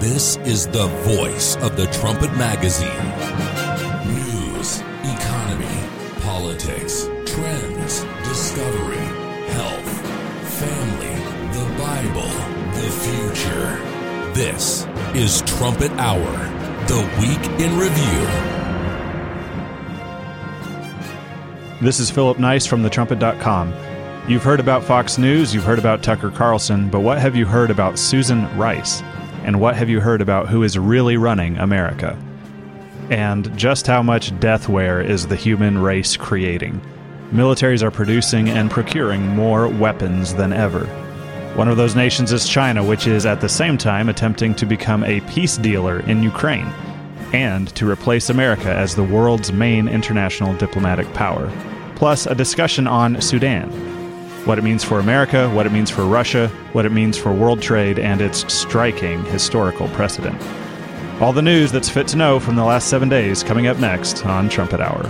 This is the voice of the Trumpet Magazine. News, economy, politics, trends, discovery, health, family, the Bible, the future. This is Trumpet Hour, the week in review. This is Philip Nice from thetrumpet.com. You've heard about Fox News, you've heard about Tucker Carlson, but what have you heard about Susan Rice? And what have you heard about who is really running America? And just how much deathware is the human race creating? Militaries are producing and procuring more weapons than ever. One of those nations is China, which is at the same time attempting to become a peace dealer in Ukraine and to replace America as the world's main international diplomatic power. Plus, a discussion on Sudan what it means for America, what it means for Russia, what it means for world trade, and its striking historical precedent. All the news that's fit to know from the last seven days coming up next on Trumpet Hour.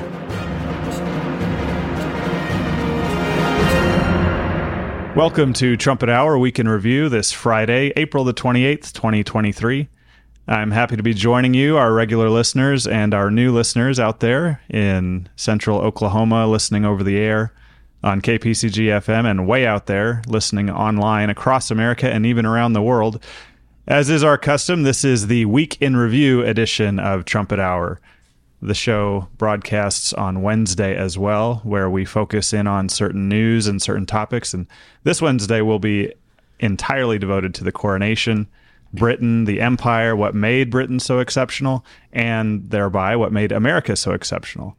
Welcome to Trumpet Hour Week in Review this Friday, April the 28th, 2023. I'm happy to be joining you, our regular listeners, and our new listeners out there in central Oklahoma listening over the air on KPCG FM and way out there listening online across America and even around the world. As is our custom, this is the Week in Review edition of Trumpet Hour. The show broadcasts on Wednesday as well, where we focus in on certain news and certain topics. And this Wednesday will be entirely devoted to the coronation, Britain, the empire, what made Britain so exceptional, and thereby what made America so exceptional.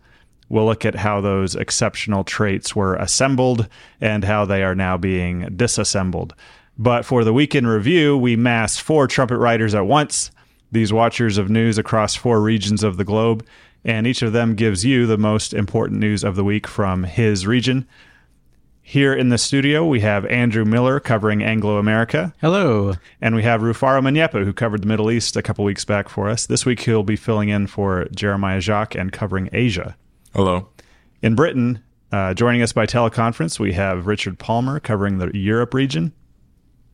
We'll look at how those exceptional traits were assembled and how they are now being disassembled. But for the week in review, we massed four trumpet writers at once, these watchers of news across four regions of the globe and each of them gives you the most important news of the week from his region. Here in the studio, we have Andrew Miller covering Anglo America. Hello. And we have Rufaro Manyepa, who covered the Middle East a couple weeks back for us. This week, he'll be filling in for Jeremiah Jacques and covering Asia. Hello. In Britain, uh, joining us by teleconference, we have Richard Palmer covering the Europe region.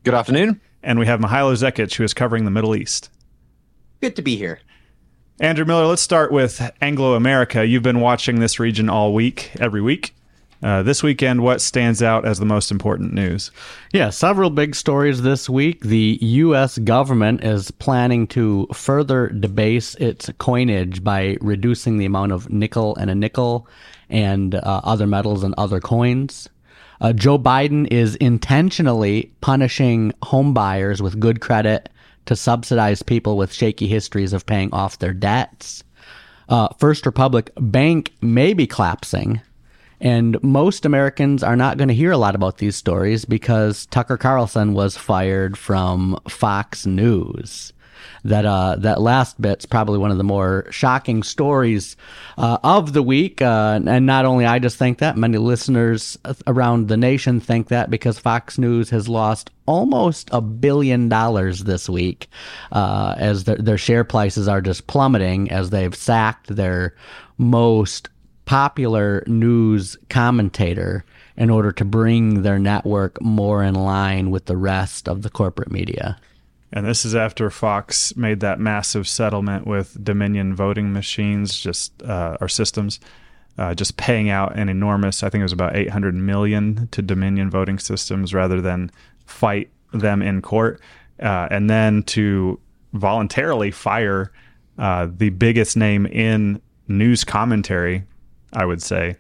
Good afternoon. And we have Mihailo Zekic, who is covering the Middle East. Good to be here. Andrew Miller, let's start with Anglo America. You've been watching this region all week, every week. Uh, this weekend, what stands out as the most important news? Yeah, several big stories this week. The U.S. government is planning to further debase its coinage by reducing the amount of nickel and a nickel and uh, other metals and other coins. Uh, Joe Biden is intentionally punishing homebuyers with good credit to subsidize people with shaky histories of paying off their debts. Uh, First Republic Bank may be collapsing. And most Americans are not going to hear a lot about these stories because Tucker Carlson was fired from Fox News that uh, that last bit's probably one of the more shocking stories uh, of the week. Uh, and not only I just think that, many listeners around the nation think that because Fox News has lost almost a billion dollars this week uh, as their, their share prices are just plummeting as they've sacked their most popular news commentator in order to bring their network more in line with the rest of the corporate media. And this is after Fox made that massive settlement with Dominion voting machines, just uh, our systems, uh, just paying out an enormous, I think it was about 800 million to Dominion voting systems rather than fight them in court. Uh, and then to voluntarily fire uh, the biggest name in news commentary, I would say,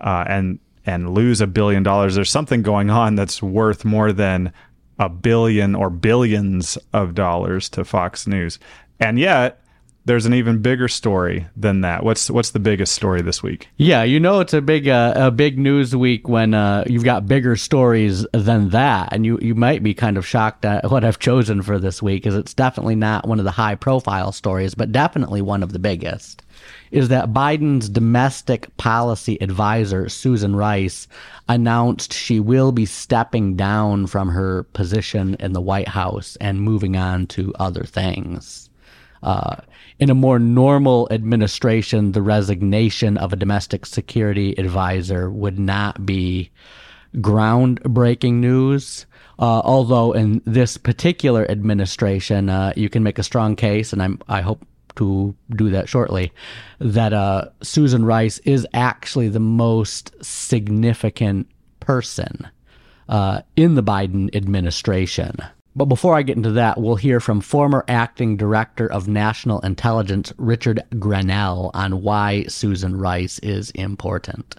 uh, and and lose a billion dollars. There's something going on that's worth more than a billion or billions of dollars to Fox News. And yet, there's an even bigger story than that. What's what's the biggest story this week? Yeah, you know it's a big uh, a big news week when uh, you've got bigger stories than that, and you you might be kind of shocked at what I've chosen for this week, because it's definitely not one of the high profile stories, but definitely one of the biggest is that Biden's domestic policy advisor, Susan Rice, announced she will be stepping down from her position in the White House and moving on to other things. Uh, in a more normal administration, the resignation of a domestic security advisor would not be groundbreaking news. Uh, although in this particular administration, uh, you can make a strong case, and I'm, I hope to do that shortly, that uh, Susan Rice is actually the most significant person uh, in the Biden administration. But before I get into that, we'll hear from former acting director of national intelligence Richard Grenell on why Susan Rice is important.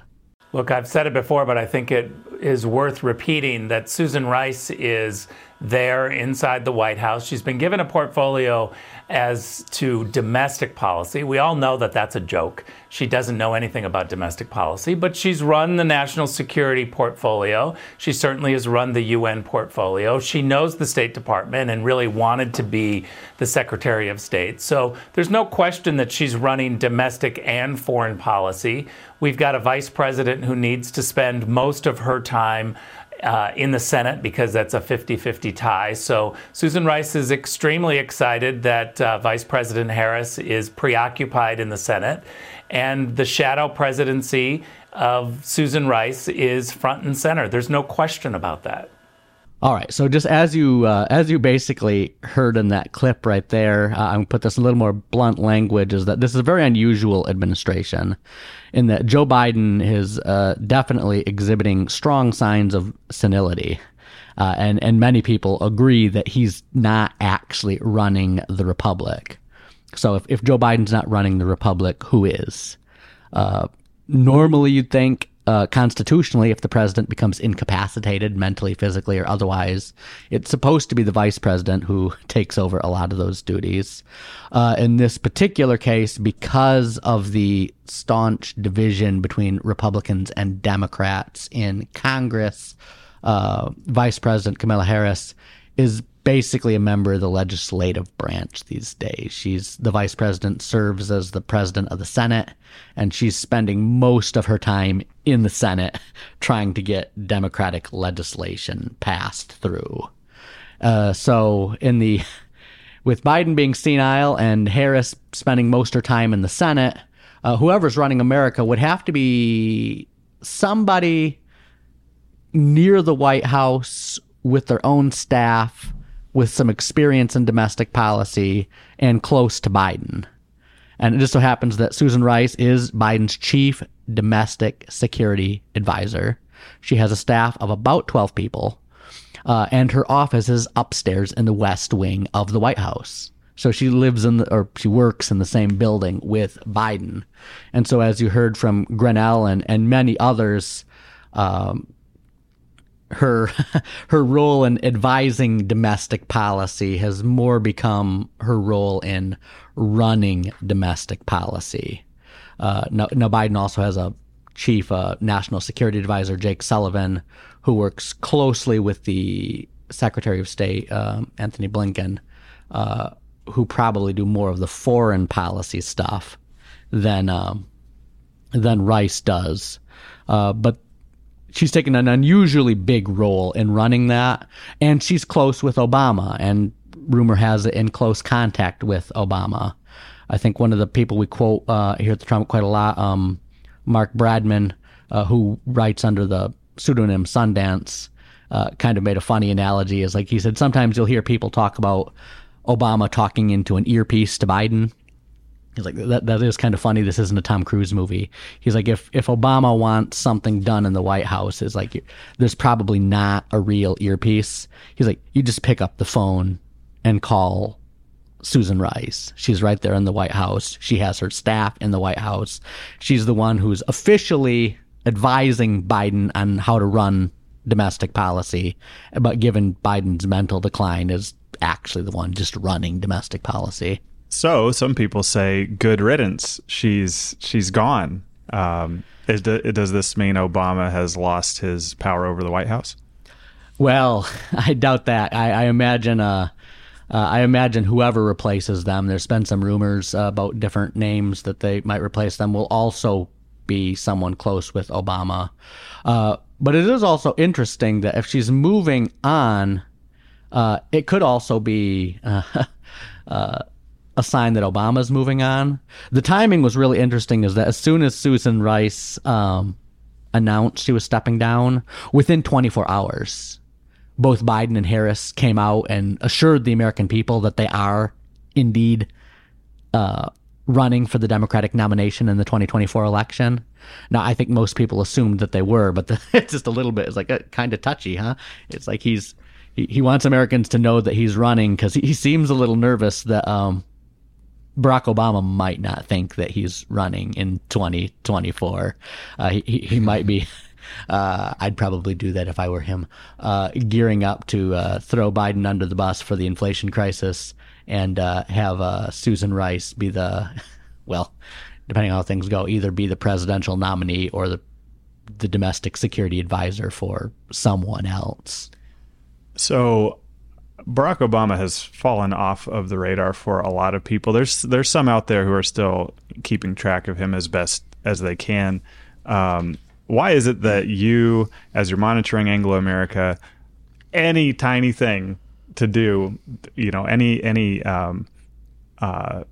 Look, I've said it before, but I think it is worth repeating that Susan Rice is there inside the White House. She's been given a portfolio as to domestic policy. We all know that that's a joke. She doesn't know anything about domestic policy, but she's run the national security portfolio. She certainly has run the UN portfolio. She knows the State Department and really wanted to be the Secretary of State. So there's no question that she's running domestic and foreign policy. We've got a vice president who needs to spend most of her time uh, in the Senate because that's a 50 50 tie. So Susan Rice is extremely excited that uh, Vice President Harris is preoccupied in the Senate. And the shadow presidency of Susan Rice is front and center. There's no question about that. All right. So just as you uh, as you basically heard in that clip right there, uh, I'm gonna put this in a little more blunt language. Is that this is a very unusual administration, in that Joe Biden is uh, definitely exhibiting strong signs of senility, uh, and and many people agree that he's not actually running the republic. So if if Joe Biden's not running the republic, who is? Uh, normally, you'd think uh, constitutionally, if the president becomes incapacitated mentally, physically, or otherwise, it's supposed to be the vice president who takes over a lot of those duties. Uh, in this particular case, because of the staunch division between Republicans and Democrats in Congress, uh, Vice President Kamala Harris is basically a member of the legislative branch these days. She's the vice president, serves as the president of the Senate, and she's spending most of her time in the Senate trying to get Democratic legislation passed through. Uh, so, in the with Biden being senile and Harris spending most of her time in the Senate, uh, whoever's running America would have to be somebody near the White House with their own staff with some experience in domestic policy and close to Biden. And it just so happens that Susan Rice is Biden's chief domestic security advisor. She has a staff of about 12 people, uh, and her office is upstairs in the west wing of the White House. So she lives in the, or she works in the same building with Biden. And so, as you heard from Grenell and, and many others, um, her her role in advising domestic policy has more become her role in running domestic policy. Uh, now, now, Biden also has a chief uh, national security advisor, Jake Sullivan, who works closely with the Secretary of State, um, Antony Blinken, uh, who probably do more of the foreign policy stuff than um, than Rice does. Uh, but she's taken an unusually big role in running that, and she's close with Obama, and rumor has it in close contact with Obama. I think one of the people we quote uh, here at the Trump quite a lot, um, Mark Bradman, uh, who writes under the pseudonym Sundance, uh, kind of made a funny analogy. Is like he said, sometimes you'll hear people talk about Obama talking into an earpiece to Biden. He's like, that, that is kind of funny. This isn't a Tom Cruise movie. He's like, if, if Obama wants something done in the White House, is like, there's probably not a real earpiece. He's like, you just pick up the phone and call Susan Rice. She's right there in the White House. She has her staff in the White House. She's the one who's officially advising Biden on how to run domestic policy, but given Biden's mental decline, is actually the one just running domestic policy. So some people say, "Good riddance. She's she's gone." Um, is, does this mean Obama has lost his power over the White House? Well, I doubt that. I, I imagine. Uh, uh, I imagine whoever replaces them. There's been some rumors uh, about different names that they might replace them. Will also be someone close with Obama. Uh, but it is also interesting that if she's moving on, uh, it could also be uh, a sign that Obama's moving on. The timing was really interesting. Is that as soon as Susan Rice um, announced she was stepping down, within 24 hours, both Biden and Harris came out and assured the American people that they are indeed uh, running for the Democratic nomination in the 2024 election. Now, I think most people assumed that they were, but the, it's just a little bit, it's like a, kind of touchy, huh? It's like he's, he, he wants Americans to know that he's running because he, he seems a little nervous that um, Barack Obama might not think that he's running in 2024. Uh, he, he might be. Uh, I'd probably do that if I were him, uh, gearing up to uh, throw Biden under the bus for the inflation crisis and uh, have uh, Susan Rice be the, well, depending on how things go, either be the presidential nominee or the the domestic security advisor for someone else. So Barack Obama has fallen off of the radar for a lot of people. There's there's some out there who are still keeping track of him as best as they can. Um, why is it that you, as you're monitoring Anglo America, any tiny thing to do, you know, any any um, uh,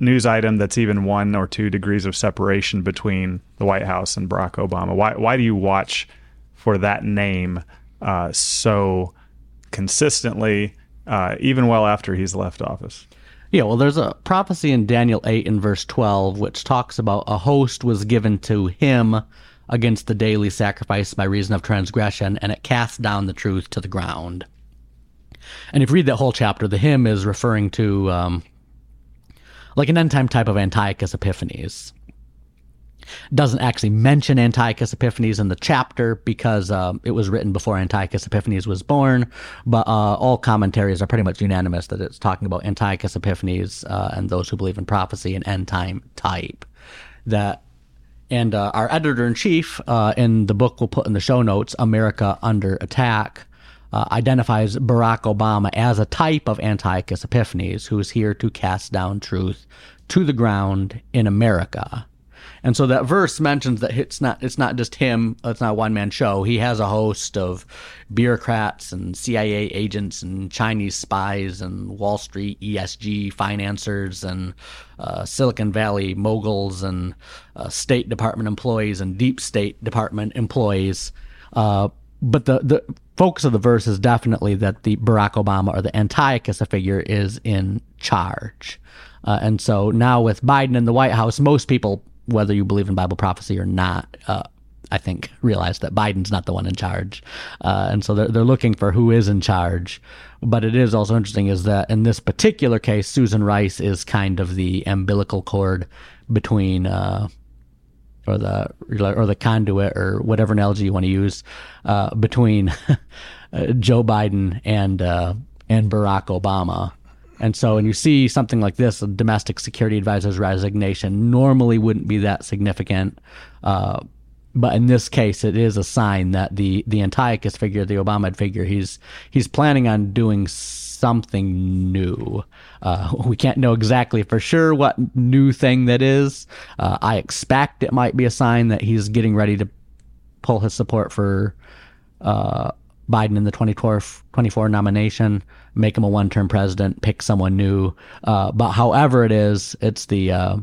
news item that's even one or two degrees of separation between the White House and Barack Obama. Why why do you watch for that name uh, so consistently, uh, even well after he's left office? Yeah, well, there's a prophecy in Daniel 8 and verse 12 which talks about a host was given to him against the daily sacrifice by reason of transgression, and it cast down the truth to the ground. And if you read that whole chapter, the him is referring to um, like an end time type of Antiochus Epiphanes. Doesn't actually mention Antiochus Epiphanes in the chapter because um, it was written before Antiochus Epiphanes was born, but uh, all commentaries are pretty much unanimous that it's talking about Antiochus Epiphanes uh, and those who believe in prophecy and end time type. That and uh, our editor in chief uh, in the book we'll put in the show notes, America Under Attack, uh, identifies Barack Obama as a type of Antiochus Epiphanes who is here to cast down truth to the ground in America. And so that verse mentions that it's not it's not just him, it's not a one man show. He has a host of bureaucrats and CIA agents and Chinese spies and Wall Street ESG financiers and uh, Silicon Valley moguls and uh, State Department employees and Deep State Department employees. Uh, but the, the focus of the verse is definitely that the Barack Obama or the Antiochus figure is in charge. Uh, and so now with Biden in the White House, most people, whether you believe in Bible prophecy or not, uh, I think realize that Biden's not the one in charge. Uh, and so they're, they're looking for who is in charge. But it is also interesting is that in this particular case, Susan Rice is kind of the umbilical cord between uh, or the or the conduit or whatever analogy you want to use uh, between Joe Biden and uh, and Barack Obama. And so when you see something like this, a domestic security advisor's resignation normally wouldn't be that significant. Uh, but in this case, it is a sign that the the Antiochus figure, the Obama figure, he's he's planning on doing something new. Uh, we can't know exactly for sure what new thing that is. Uh, I expect it might be a sign that he's getting ready to pull his support for uh, Biden in the 2024 nomination, make him a one term president, pick someone new. Uh, but however it is, it's the uh,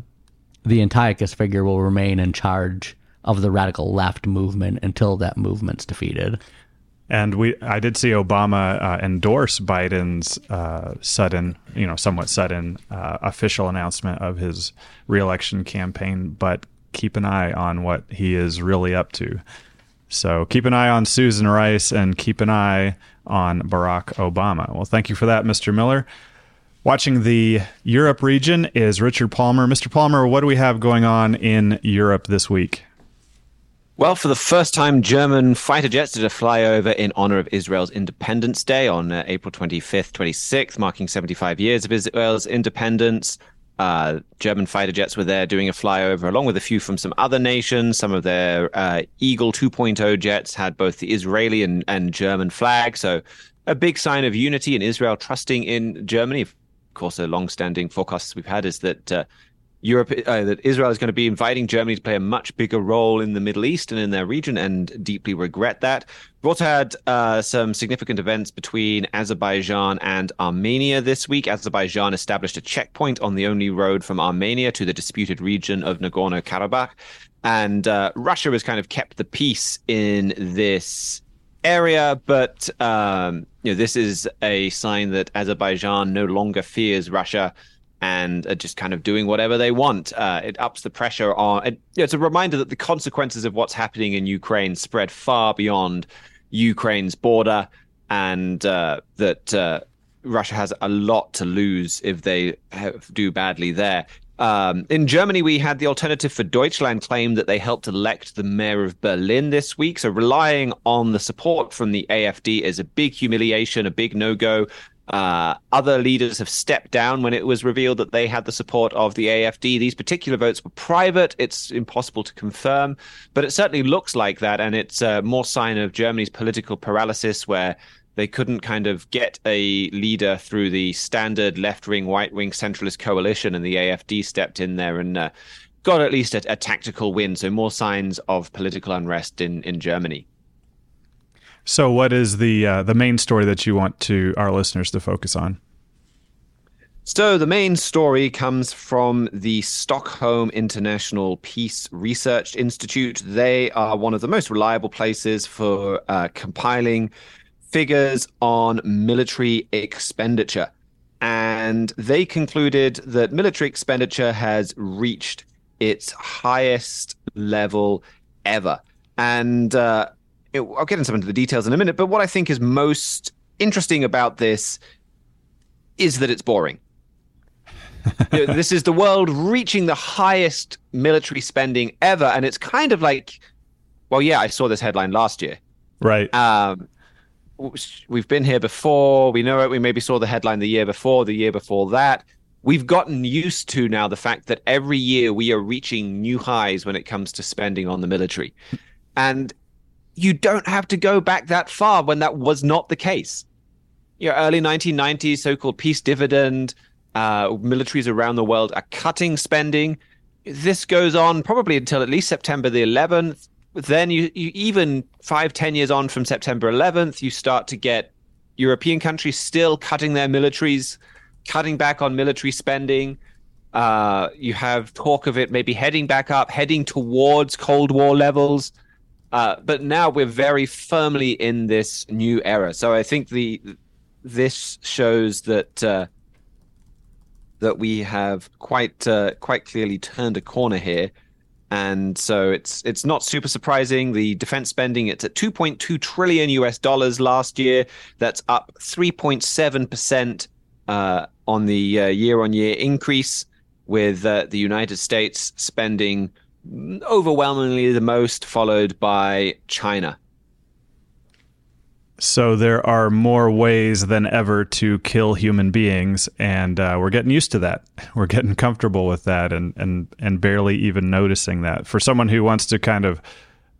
the Antiochus figure will remain in charge of the radical left movement until that movement's defeated. And we, I did see Obama uh, endorse Biden's uh, sudden, you know, somewhat sudden uh, official announcement of his reelection campaign. But keep an eye on what he is really up to. So keep an eye on Susan Rice and keep an eye on Barack Obama. Well, thank you for that, Mr. Miller. Watching the Europe region is Richard Palmer. Mr. Palmer, what do we have going on in Europe this week? Well, for the first time, German fighter jets did a flyover in honor of Israel's Independence Day on uh, April 25th, 26th, marking 75 years of Israel's independence. Uh, German fighter jets were there doing a flyover, along with a few from some other nations. Some of their uh, Eagle 2.0 jets had both the Israeli and, and German flag. So, a big sign of unity in Israel, trusting in Germany. Of course, a long-standing forecast we've had is that uh, Europe, uh, that Israel is going to be inviting Germany to play a much bigger role in the Middle East and in their region, and deeply regret that. We've also had uh, some significant events between Azerbaijan and Armenia this week. Azerbaijan established a checkpoint on the only road from Armenia to the disputed region of Nagorno Karabakh, and uh, Russia has kind of kept the peace in this area, but um, you know this is a sign that Azerbaijan no longer fears Russia and are just kind of doing whatever they want. Uh, it ups the pressure on. It, you know, it's a reminder that the consequences of what's happening in Ukraine spread far beyond Ukraine's border, and uh, that uh, Russia has a lot to lose if they have, do badly there. Um, in Germany, we had the Alternative for Deutschland claim that they helped elect the mayor of Berlin this week. So relying on the support from the AFD is a big humiliation, a big no go. Uh, other leaders have stepped down when it was revealed that they had the support of the AFD. These particular votes were private. It's impossible to confirm, but it certainly looks like that. And it's uh, more sign of Germany's political paralysis where they couldn't kind of get a leader through the standard left wing, right wing centralist coalition, and the AFD stepped in there and uh, got at least a, a, tactical win. So more signs of political unrest in, in Germany. So, what is the uh, the main story that you want to our listeners to focus on? So, the main story comes from the Stockholm International Peace Research Institute. They are one of the most reliable places for uh, compiling figures on military expenditure. And they concluded that military expenditure has reached its highest level ever. And uh, it, I'll get into some of the details in a minute. But what I think is most interesting about this is that it's boring. you know, this is the world reaching the highest military spending ever. And it's kind of like, well, yeah, I saw this headline last year. Right. Um, we've been here before. We know it. We maybe saw the headline the year before, the year before that. We've gotten used to now the fact that every year we are reaching new highs when it comes to spending on the military. And you don't have to go back that far when that was not the case. Your early 1990s, so called peace dividend, uh, militaries around the world are cutting spending. This goes on probably until at least September the 11th then you, you even five, ten years on from September 11th, you start to get European countries still cutting their militaries, cutting back on military spending. Uh, you have talk of it maybe heading back up, heading towards Cold War levels. Uh, but now we're very firmly in this new era. So I think the this shows that uh, that we have quite uh, quite clearly turned a corner here and so it's it's not super surprising. The defense spending it's at 2.2 trillion US dollars last year. That's up 3.7 percent uh, on the uh, year-on-year increase, with uh, the United States spending overwhelmingly the most, followed by China. So there are more ways than ever to kill human beings, and uh, we're getting used to that. We're getting comfortable with that, and and and barely even noticing that. For someone who wants to kind of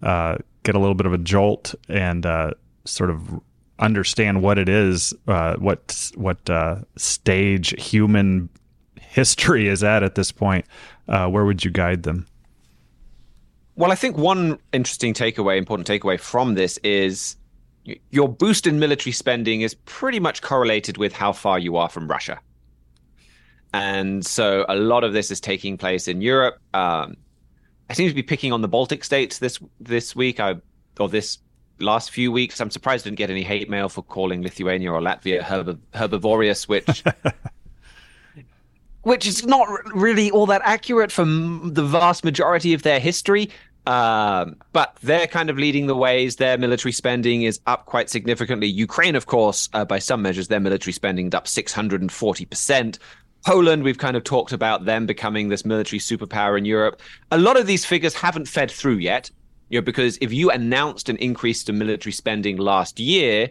uh, get a little bit of a jolt and uh, sort of understand what it is, uh, what what uh, stage human history is at at this point, uh, where would you guide them? Well, I think one interesting takeaway, important takeaway from this is your boost in military spending is pretty much correlated with how far you are from Russia. And so a lot of this is taking place in Europe. Um, I seem to be picking on the Baltic states this this week, I, or this last few weeks. I'm surprised I didn't get any hate mail for calling Lithuania or Latvia herb- herbivorous, which which is not really all that accurate from the vast majority of their history. Um, but they're kind of leading the ways. Their military spending is up quite significantly. Ukraine, of course, uh, by some measures, their military spending is up 640%. Poland, we've kind of talked about them becoming this military superpower in Europe. A lot of these figures haven't fed through yet, you know, because if you announced an increase to military spending last year,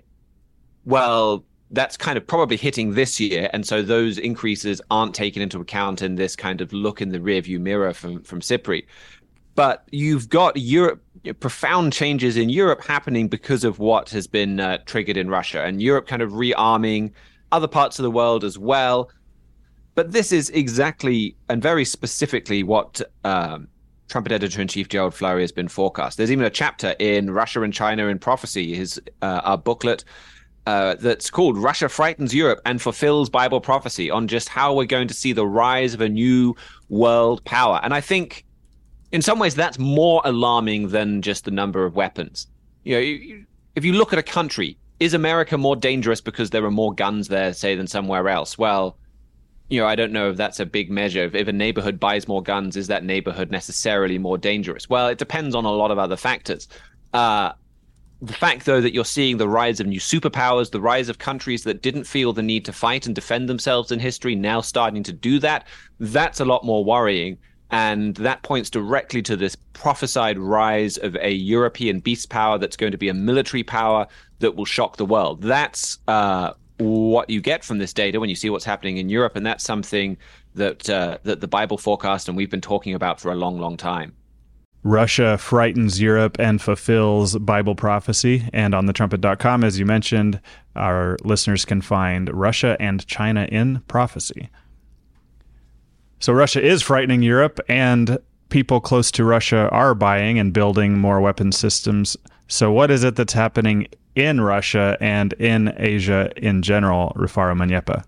well, that's kind of probably hitting this year, and so those increases aren't taken into account in this kind of look in the rearview mirror from from SIPRI but you've got Europe profound changes in Europe happening because of what has been uh, triggered in Russia and Europe kind of rearming other parts of the world as well. But this is exactly and very specifically what um, Trumpet editor in chief Gerald Flurry has been forecast. There's even a chapter in Russia and China in Prophecy, his uh, our booklet. Uh, that's called Russia Frightens Europe and Fulfills Bible Prophecy on just how we're going to see the rise of a new world power. And I think in some ways that's more alarming than just the number of weapons. You know, if you look at a country, is America more dangerous because there are more guns there, say, than somewhere else? Well, you know, I don't know if that's a big measure. If, if a neighborhood buys more guns, is that neighborhood necessarily more dangerous? Well, it depends on a lot of other factors. Uh, the fact, though, that you're seeing the rise of new superpowers, the rise of countries that didn't feel the need to fight and defend themselves in history now starting to do that, that's a lot more worrying. And that points directly to this prophesied rise of a European beast power that's going to be a military power that will shock the world. That's uh, what you get from this data when you see what's happening in Europe, and that's something that uh, that the Bible forecast and we've been talking about for a long, long time. Russia frightens Europe and fulfills Bible prophecy. And on thetrumpet.com, as you mentioned, our listeners can find Russia and China in prophecy. So Russia is frightening Europe, and people close to Russia are buying and building more weapon systems. So, what is it that's happening in Russia and in Asia in general, Rufaro Manyepa?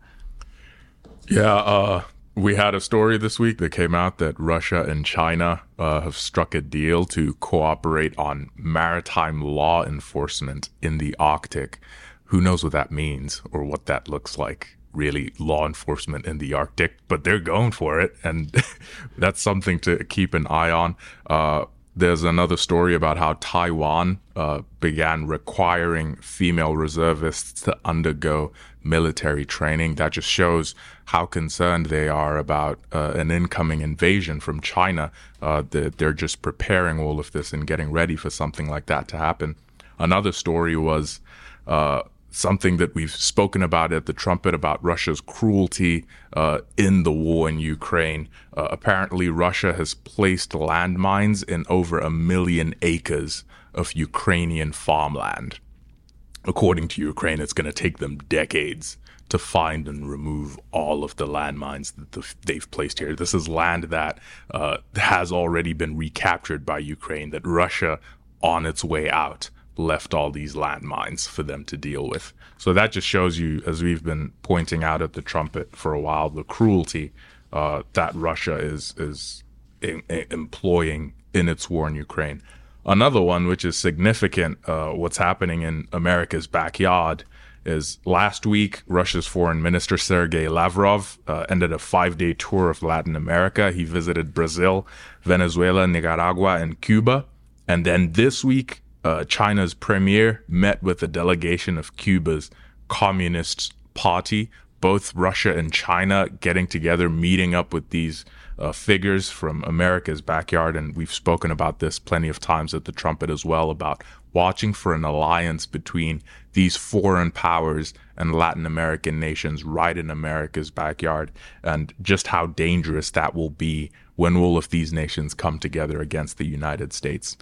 Yeah, uh, we had a story this week that came out that Russia and China uh, have struck a deal to cooperate on maritime law enforcement in the Arctic. Who knows what that means or what that looks like? Really, law enforcement in the Arctic, but they're going for it, and that's something to keep an eye on. Uh, there's another story about how Taiwan uh, began requiring female reservists to undergo military training. That just shows how concerned they are about uh, an incoming invasion from China. Uh, they're just preparing all of this and getting ready for something like that to happen. Another story was uh, something that we've spoken about at the trumpet about Russia's cruelty uh, in the war in Ukraine. Uh, apparently, Russia has placed landmines in over a million acres of Ukrainian farmland. According to Ukraine, it's going to take them decades to find and remove all of the landmines that the, they've placed here. This is land that uh, has already been recaptured by Ukraine, that Russia, on its way out, left all these landmines for them to deal with. So that just shows you, as we've been pointing out at the trumpet for a while, the cruelty uh, that Russia is is in, in employing in its war in Ukraine. Another one, which is significant, uh, what's happening in America's backyard, is last week Russia's Foreign Minister Sergei Lavrov uh, ended a five-day tour of Latin America. He visited Brazil, Venezuela, Nicaragua, and Cuba. And then this week, uh, China's premier met with a delegation of Cuba's Communist Party. Both Russia and China getting together, meeting up with these uh, figures from America's backyard. And we've spoken about this plenty of times at the trumpet as well about watching for an alliance between these foreign powers and Latin American nations right in America's backyard, and just how dangerous that will be when all of these nations come together against the United States.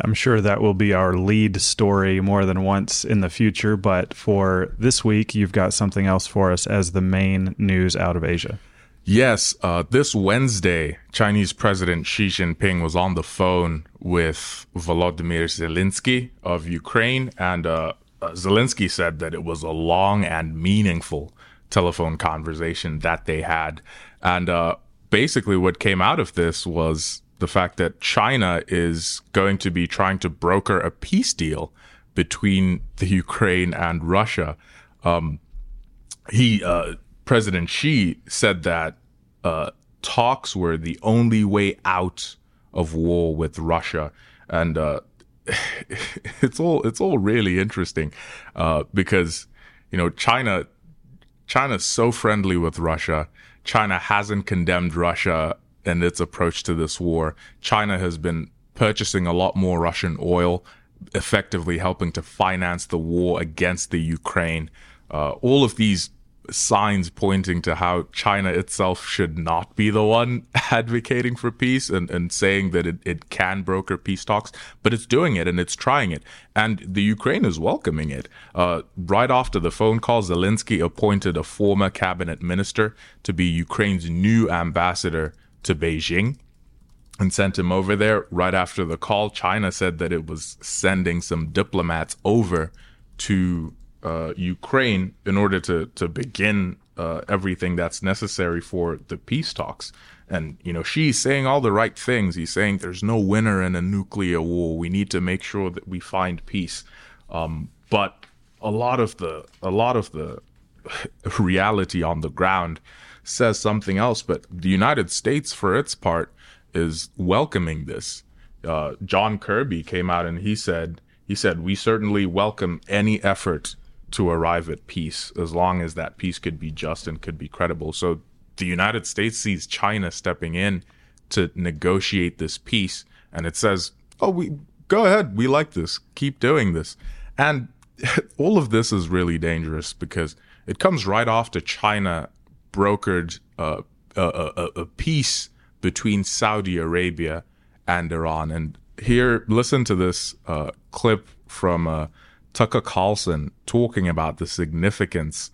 I'm sure that will be our lead story more than once in the future. But for this week, you've got something else for us as the main news out of Asia. Yes, uh, this Wednesday, Chinese President Xi Jinping was on the phone with Volodymyr Zelensky of Ukraine, and uh, uh Zelensky said that it was a long and meaningful telephone conversation that they had. And uh, basically, what came out of this was the fact that China is going to be trying to broker a peace deal between the Ukraine and Russia. Um, he, uh, President Xi, said that uh, talks were the only way out of war with Russia, and uh, it's all it's all really interesting uh, because you know China China's so friendly with Russia. China hasn't condemned Russia and its approach to this war. China has been purchasing a lot more Russian oil, effectively helping to finance the war against the Ukraine. Uh, all of these signs pointing to how China itself should not be the one advocating for peace and, and saying that it, it can broker peace talks, but it's doing it and it's trying it. And the Ukraine is welcoming it. Uh, right after the phone call, Zelensky appointed a former cabinet minister to be Ukraine's new ambassador to Beijing and sent him over there. Right after the call, China said that it was sending some diplomats over to uh, Ukraine in order to to begin uh, everything that's necessary for the peace talks. And you know, Xi's saying all the right things. He's saying there's no winner in a nuclear war. We need to make sure that we find peace. Um, but a lot of the a lot of the reality on the ground says something else. But the United States, for its part, is welcoming this. Uh, John Kirby came out and he said he said we certainly welcome any effort to arrive at peace as long as that peace could be just and could be credible. So the United States sees China stepping in to negotiate this peace and it says, "Oh, we go ahead. We like this. Keep doing this." And all of this is really dangerous because it comes right after China brokered uh, a, a, a peace between Saudi Arabia and Iran. And here, listen to this uh, clip from uh, Tucker Carlson talking about the significance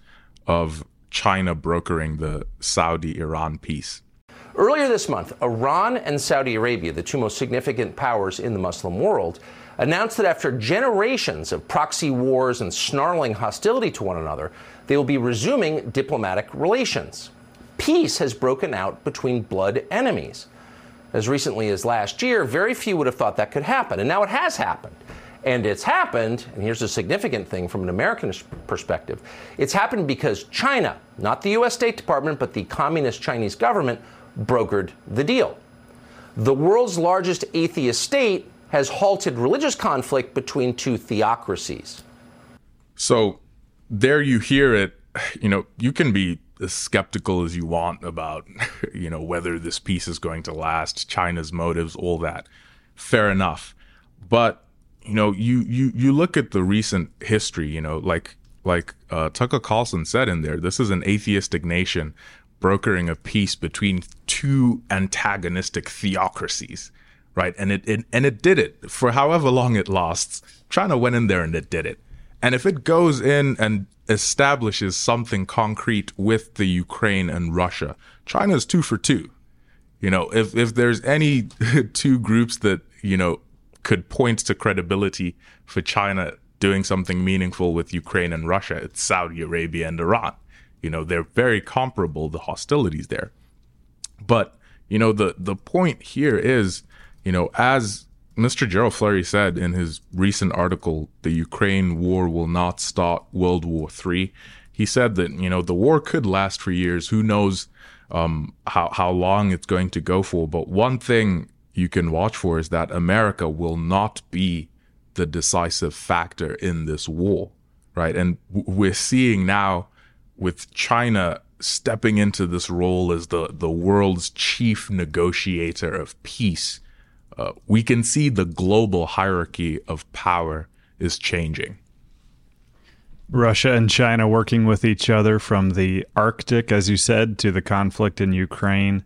of China brokering the Saudi Iran peace. Earlier this month, Iran and Saudi Arabia, the two most significant powers in the Muslim world, announced that after generations of proxy wars and snarling hostility to one another, they will be resuming diplomatic relations. Peace has broken out between blood enemies. As recently as last year, very few would have thought that could happen, and now it has happened. And it's happened, and here's a significant thing from an American perspective it's happened because China, not the US State Department, but the communist Chinese government, brokered the deal. The world's largest atheist state has halted religious conflict between two theocracies. So there you hear it. You know, you can be as skeptical as you want about, you know, whether this peace is going to last, China's motives, all that. Fair enough. But, you know, you, you, you look at the recent history, you know, like, like uh, Tucker Carlson said in there, this is an atheistic nation brokering a peace between two antagonistic theocracies, right? And it, it and it did it for however long it lasts. China went in there and it did it. And if it goes in and establishes something concrete with the Ukraine and Russia, China is two for two. You know, if if there's any two groups that you know could point to credibility for China doing something meaningful with Ukraine and Russia, it's Saudi Arabia and Iran. You know, they're very comparable, the hostilities there. But, you know, the, the point here is, you know, as Mr. Gerald Flurry said in his recent article, The Ukraine War Will Not Start World War III, he said that, you know, the war could last for years. Who knows um, how, how long it's going to go for. But one thing you can watch for is that America will not be the decisive factor in this war, right? And we're seeing now with China stepping into this role as the, the world's chief negotiator of peace, uh, we can see the global hierarchy of power is changing. Russia and China working with each other from the Arctic, as you said, to the conflict in Ukraine,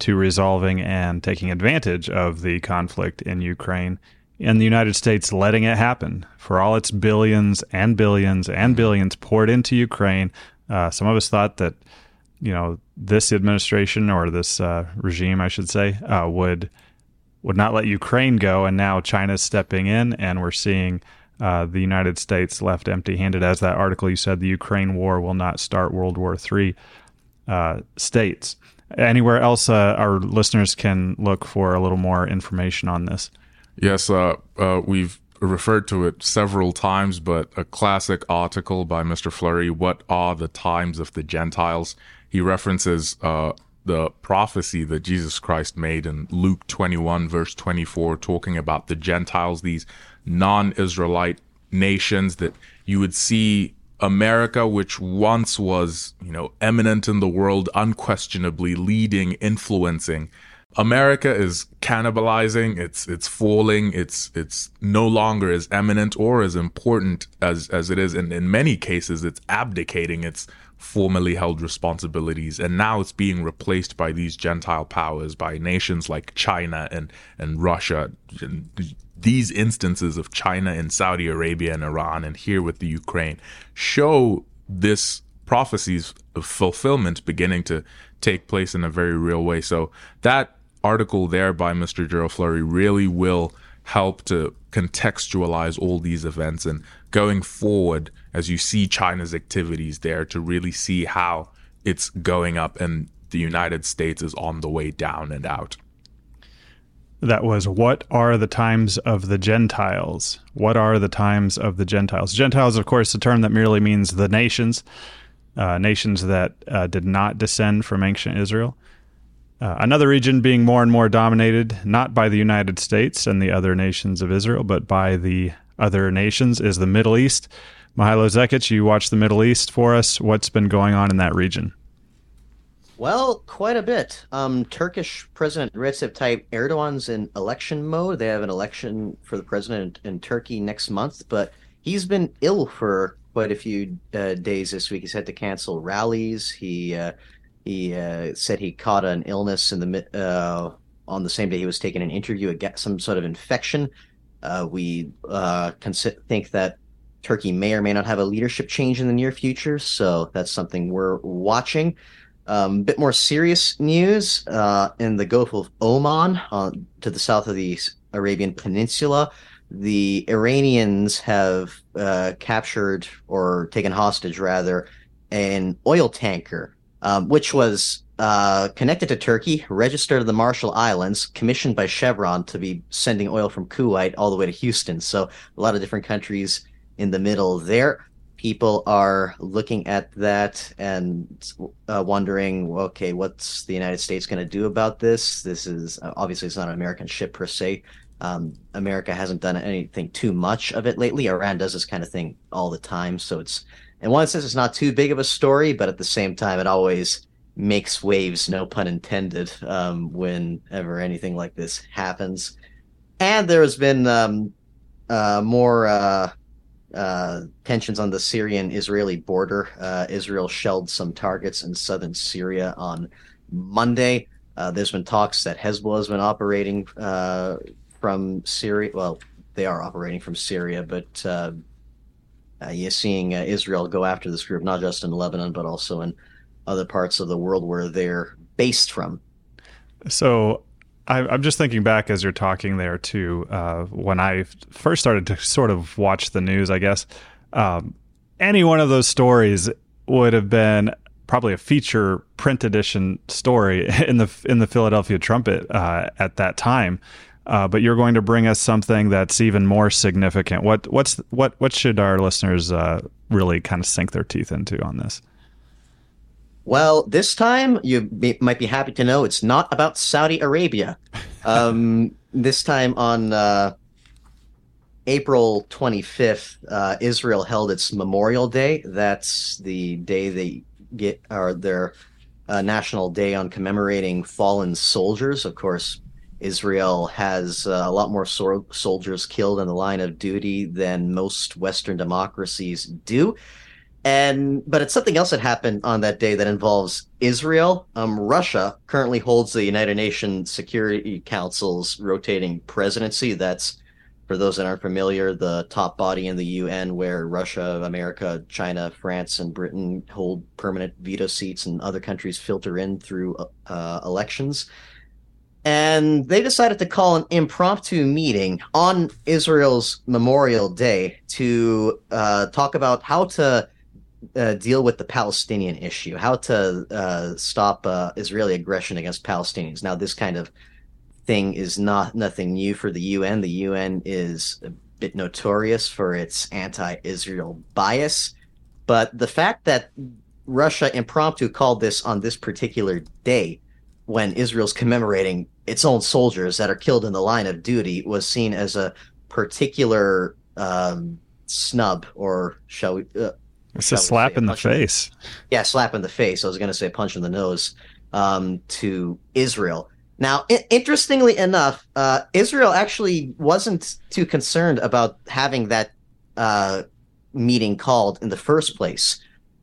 to resolving and taking advantage of the conflict in Ukraine, and the United States letting it happen for all its billions and billions and billions poured into Ukraine, uh, some of us thought that you know this administration or this uh, regime, I should say, uh, would would not let Ukraine go, and now China's stepping in, and we're seeing uh, the United States left empty-handed. As that article you said, the Ukraine war will not start World War III. Uh, states anywhere else uh, our listeners can look for a little more information on this. Yes, we've referred to it several times, but a classic article by Mr. Flurry, What Are the Times of the Gentiles? He references uh, the prophecy that Jesus Christ made in Luke 21, verse 24, talking about the Gentiles, these non Israelite nations that you would see America, which once was, you know, eminent in the world, unquestionably leading, influencing, America is cannibalizing, it's it's falling, it's it's no longer as eminent or as important as as it is and in many cases it's abdicating its formerly held responsibilities and now it's being replaced by these gentile powers by nations like China and and Russia and these instances of China and Saudi Arabia and Iran and here with the Ukraine show this prophecies of fulfillment beginning to take place in a very real way so that article there by Mr. Gerald Flurry really will help to contextualize all these events and going forward as you see China's activities there to really see how it's going up and the United States is on the way down and out. that was what are the times of the Gentiles? What are the times of the Gentiles? Gentiles, of course, a term that merely means the nations, uh, nations that uh, did not descend from ancient Israel. Uh, another region being more and more dominated not by the United States and the other nations of Israel, but by the other nations is the Middle East. Mihailo Zekic, you watch the Middle East for us. What's been going on in that region? Well, quite a bit. Um, Turkish President Recep Tayyip Erdogan's in election mode. They have an election for the president in, Turkey next month, but he's been ill for quite a few uh, days this week. He's had to cancel rallies. He uh, he uh, said he caught an illness in the uh, on the same day he was taking an interview, get some sort of infection. Uh, we uh, think that Turkey may or may not have a leadership change in the near future, so that's something we're watching. A um, bit more serious news uh, in the Gulf of Oman, uh, to the south of the Arabian Peninsula. The Iranians have uh, captured or taken hostage, rather, an oil tanker, um, which was uh, connected to Turkey, registered to the Marshall Islands, commissioned by Chevron to be sending oil from Kuwait all the way to Houston. So a lot of different countries in the middle there people are looking at that and uh, wondering, okay, what's the United States going to do about this? This is uh, obviously it's not an American ship per se. Um, America hasn't done anything too much of it lately. Iran does this kind of thing all the time, so it's in one sense it's not too big of a story, but at the same time it always makes waves, no pun intended, um, whenever anything like this happens. And there has been um, uh, more uh, uh, tensions on the Syrian Israeli border. Uh, Israel shelled some targets in southern Syria on Monday. Uh, there's been talks that Hezbollah has been operating uh, from Syria. Well, they are operating from Syria, but uh, you're seeing Israel go after this group, not just in Lebanon, but also in other parts of the world where they're based from. So I, am just thinking back as you're talking there too. Uh, when I first started to sort of watch the news, I guess um, any one of those stories would have been probably a feature print edition story in the in the Philadelphia Trumpet uh, at that time. Uh, but you're going to bring us something that's even more significant. What what's what what should our listeners uh, really kind of sink their teeth into on this? Well, this time you be, might be happy to know it's not about Saudi Arabia. Um, this time on uh, April 25th, uh, Israel held its Memorial Day. That's the day they get or their uh, national day on commemorating fallen soldiers. Of course, Israel has uh, a lot more so- soldiers killed in the line of duty than most Western democracies do and but it's something else that happened on that day that involves Israel. Um, Russia currently holds the United Nations Security Council's rotating presidency. That's for those that aren't familiar, the top body in the UN where Russia, America, China, France, and Britain hold permanent veto seats, and other countries filter in through uh, elections. And they decided to call an impromptu meeting on Israel's Memorial Day to uh, talk about how to uh, deal with the Palestinian issue, how to uh, stop uh, Israeli aggression against Palestinians. Now, this kind of thing is not nothing new for the UN. The UN is a bit notorious for its anti-Israel bias, but the fact that Russia impromptu called this on this particular day, when Israel's commemorating its own soldiers that are killed in the line of duty, was seen as a particular um, snub, or shall we? Uh, it's a slap in the face. yeah, slap in the face. I was going to say punch in the nose um, to Israel. Now, I- interestingly enough, uh, Israel actually wasn't too concerned about having that uh, meeting called in the first place.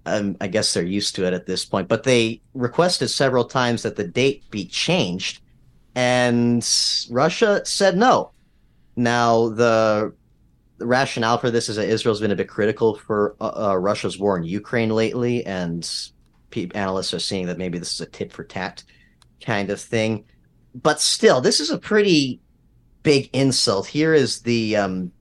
Um, I guess they're used to it at this point, but they requested several times that the date be changed, and Russia said no. Now, the the rationale for this is that Israel's been a bit critical for uh, uh, Russia's war in Ukraine lately, and analysts are seeing that maybe this is a tit for tat kind of thing. But still, this is a pretty big insult. Here is the um,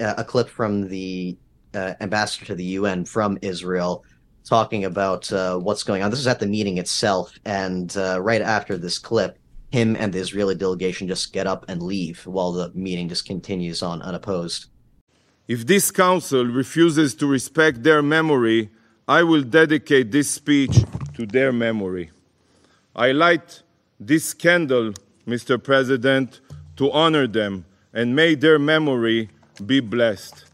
uh, a clip from the uh, ambassador to the UN from Israel talking about uh, what's going on. This is at the meeting itself, and right after this clip, him and the Israeli delegation just get up and leave while the meeting just continues on unopposed. If this council refuses to respect their memory, I will dedicate this speech to their memory. I light this candle, Mr. President, to honor them, and may their memory be blessed.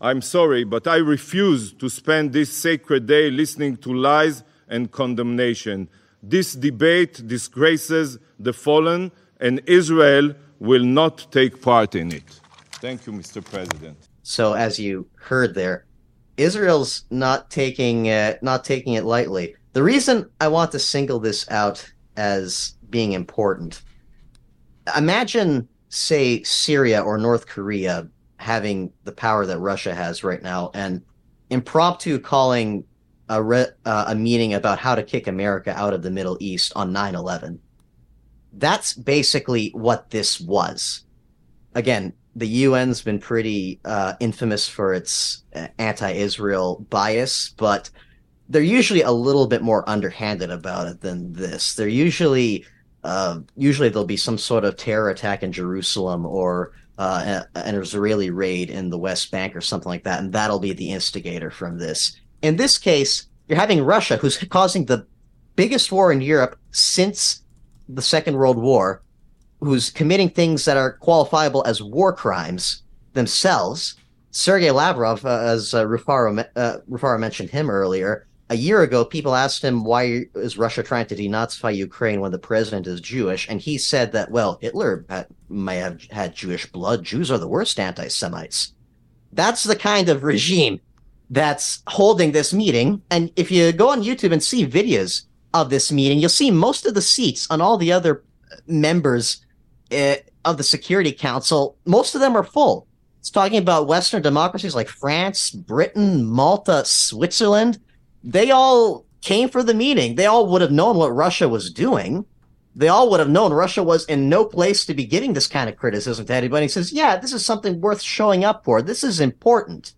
I'm sorry, but I refuse to spend this sacred day listening to lies and condemnation. This debate disgraces the fallen, and Israel will not take part in it. Thank you, Mr. President. So, as you heard there, Israel's not taking uh, not taking it lightly. The reason I want to single this out as being important, imagine, say, Syria or North Korea having the power that Russia has right now, and impromptu calling a, re- uh, a meeting about how to kick America out of the Middle East on 9 11. That's basically what this was. Again, the UN's been pretty uh, infamous for its uh, anti Israel bias, but they're usually a little bit more underhanded about it than this. They're usually. Uh, usually there'll be some sort of terror attack in Jerusalem or uh, an Israeli raid in the West Bank or something like that, and that'll be the instigator from this. In this case, you're having Russia, who's causing the biggest war in Europe since the Second World War, who's committing things that are qualifiable as war crimes themselves. Sergei Lavrov, uh, as uh, Rufaro, uh, Rufaro mentioned him earlier, a year ago, people asked him why is Russia trying to denazify Ukraine when the president is Jewish, and he said that well, Hitler had, may have had Jewish blood. Jews are the worst anti-Semites. That's the kind of regime that's holding this meeting. And if you go on YouTube and see videos of this meeting, you'll see most of the seats on all the other members of the Security Council. Most of them are full. It's talking about Western democracies like France, Britain, Malta, Switzerland they all came for the meeting. They all would have known what Russia was doing. They all would have known Russia was in no place to be giving this kind of criticism to anybody. He says, yeah, this is something worth showing up for. This is important.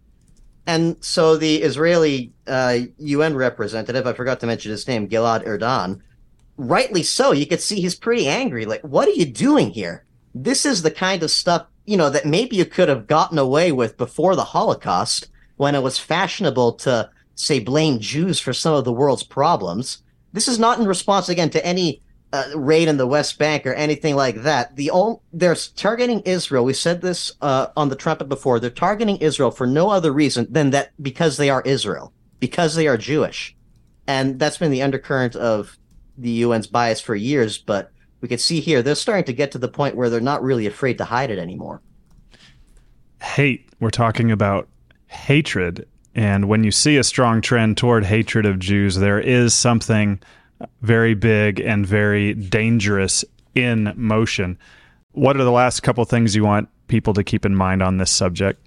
And so the Israeli uh, UN representative, I forgot to mention his name, Gilad Erdan, rightly so. You could see he's pretty angry. Like, what are you doing here? This is the kind of stuff, you know, that maybe you could have gotten away with before the Holocaust when it was fashionable to say blame Jews for some of the world's problems. This is not in response again to any uh, raid in the West Bank or anything like that. The only, they're targeting Israel. We said this uh, on the trumpet before. They're targeting Israel for no other reason than that because they are Israel, because they are Jewish, and that's been the undercurrent of the UN's bias for years. But we can see here they're starting to get to the point where they're not really afraid to hide it anymore. Hate. We're talking about hatred and when you see a strong trend toward hatred of Jews, there is something very big and very dangerous in motion. What are the last couple things you want people to keep in mind on this subject?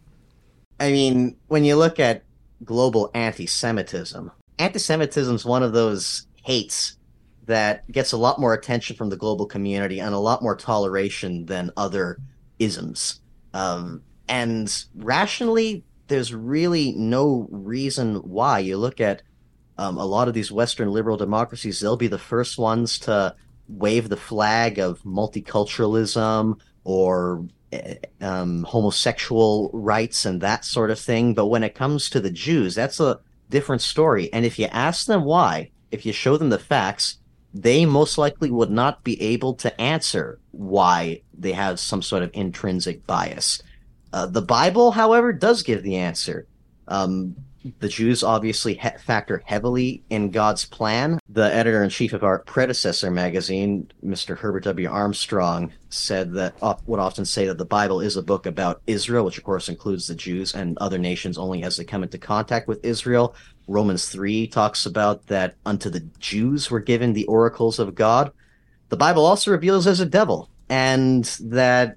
I mean, when you look at global anti Semitism, anti Semitism is one of those hates that gets a lot more attention from the global community and a lot more toleration than other isms. Um, and rationally, there's really no reason why. You look at um, a lot of these Western liberal democracies; they'll be the first ones to wave the flag of multiculturalism or eh, um, homosexual rights and that sort of thing. But when it comes to the Jews, that's a different story. And if you ask them why, if you show them the facts, they most likely would not be able to answer why they have some sort of intrinsic bias. Uh, the Bible, however, does give the answer. Um, the Jews obviously he- factor heavily in God's plan. The editor in chief of our predecessor magazine, Mr. Herbert W. Armstrong, said that would often say that the Bible is a book about Israel, which of course includes the Jews and other nations only as they come into contact with Israel. Romans 3 talks about that unto the Jews were given the oracles of God. The Bible also reveals as a devil, and that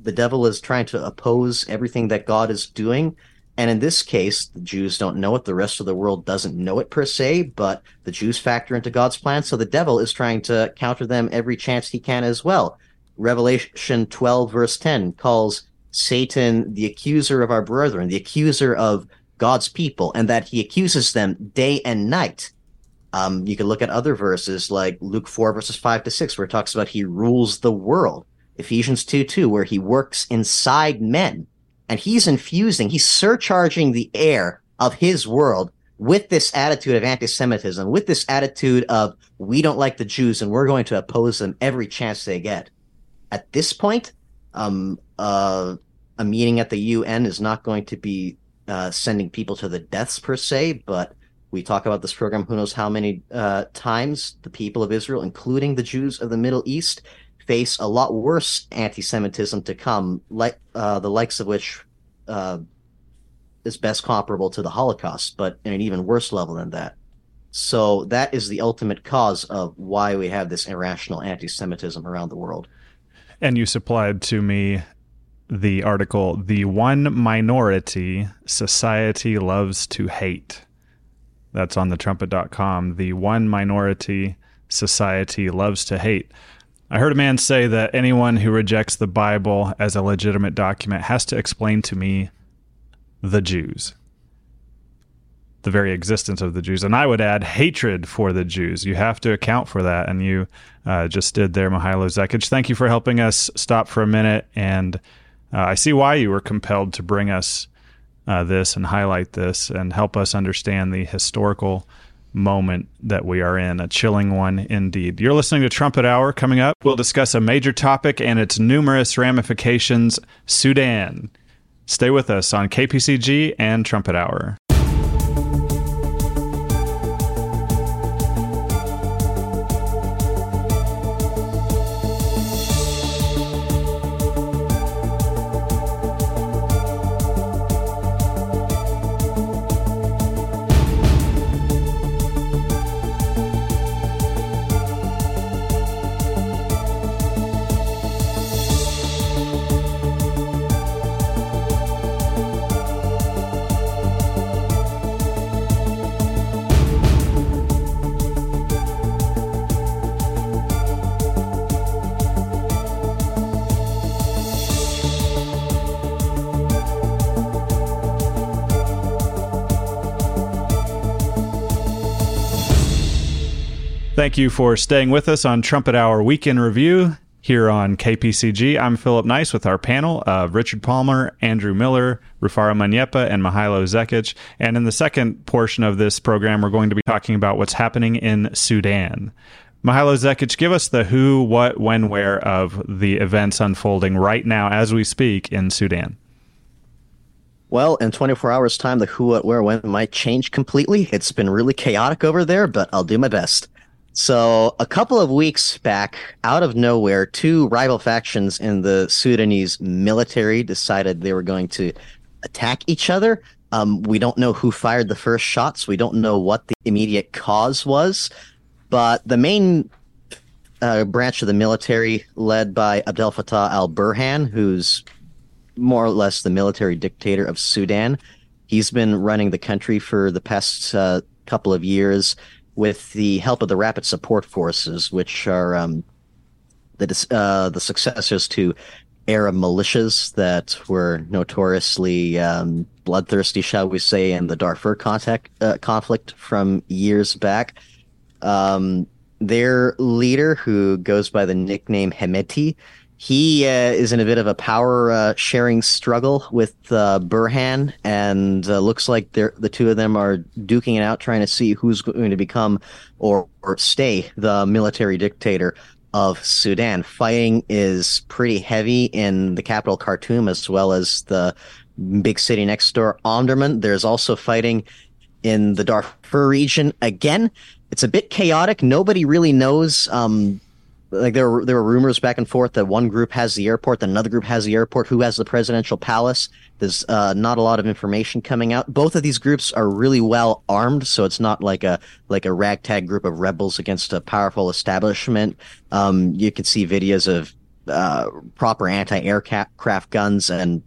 the devil is trying to oppose everything that God is doing. And in this case, the Jews don't know it. The rest of the world doesn't know it per se, but the Jews factor into God's plan. So the devil is trying to counter them every chance he can as well. Revelation 12, verse 10 calls Satan the accuser of our brethren, the accuser of God's people, and that he accuses them day and night. Um, you can look at other verses like Luke 4, verses 5 to 6, where it talks about he rules the world. Ephesians 2 2, where he works inside men. And he's infusing, he's surcharging the air of his world with this attitude of anti Semitism, with this attitude of we don't like the Jews and we're going to oppose them every chance they get. At this point, um, uh, a meeting at the UN is not going to be uh, sending people to the deaths per se, but we talk about this program who knows how many uh, times the people of Israel, including the Jews of the Middle East, face a lot worse anti-Semitism to come, like uh, the likes of which uh, is best comparable to the Holocaust, but in an even worse level than that. So that is the ultimate cause of why we have this irrational anti-Semitism around the world. And you supplied to me the article, The One Minority Society Loves to Hate. That's on the trumpet.com. The One Minority Society Loves to Hate. I heard a man say that anyone who rejects the Bible as a legitimate document has to explain to me the Jews, the very existence of the Jews. And I would add hatred for the Jews. You have to account for that. And you uh, just did there, Mihailo Zekic. Thank you for helping us stop for a minute. And uh, I see why you were compelled to bring us uh, this and highlight this and help us understand the historical moment that we are in, a chilling one indeed. You're listening to Trumpet Hour. Coming up, we'll discuss a major topic and its numerous ramifications Sudan. Stay with us on KPCG and Trumpet Hour. Thank you for staying with us on Trumpet Hour Weekend Review here on KPCG. I'm Philip Nice with our panel of Richard Palmer, Andrew Miller, Rufaro Manyepa, and Mihailo Zekic. And in the second portion of this program, we're going to be talking about what's happening in Sudan. Mihailo Zekic, give us the who, what, when, where of the events unfolding right now as we speak in Sudan. Well, in 24 hours' time, the who, what, where, when might change completely. It's been really chaotic over there, but I'll do my best. So, a couple of weeks back, out of nowhere, two rival factions in the Sudanese military decided they were going to attack each other. Um, we don't know who fired the first shots. We don't know what the immediate cause was. But the main uh, branch of the military, led by Abdel Fattah al Burhan, who's more or less the military dictator of Sudan, he's been running the country for the past uh, couple of years with the help of the Rapid Support Forces, which are um, the uh, the successors to Arab militias that were notoriously um, bloodthirsty, shall we say, in the Darfur contact, uh, conflict from years back. Um, their leader, who goes by the nickname Hemeti, he uh, is in a bit of a power uh, sharing struggle with uh, Burhan, and uh, looks like the two of them are duking it out, trying to see who's going to become or, or stay the military dictator of Sudan. Fighting is pretty heavy in the capital Khartoum as well as the big city next door, Omdurman. There's also fighting in the Darfur region. Again, it's a bit chaotic. Nobody really knows. Um, like there were there were rumors back and forth that one group has the airport, that another group has the airport. Who has the presidential palace? There's uh, not a lot of information coming out. Both of these groups are really well armed, so it's not like a like a ragtag group of rebels against a powerful establishment. Um, you can see videos of uh, proper anti-aircraft guns and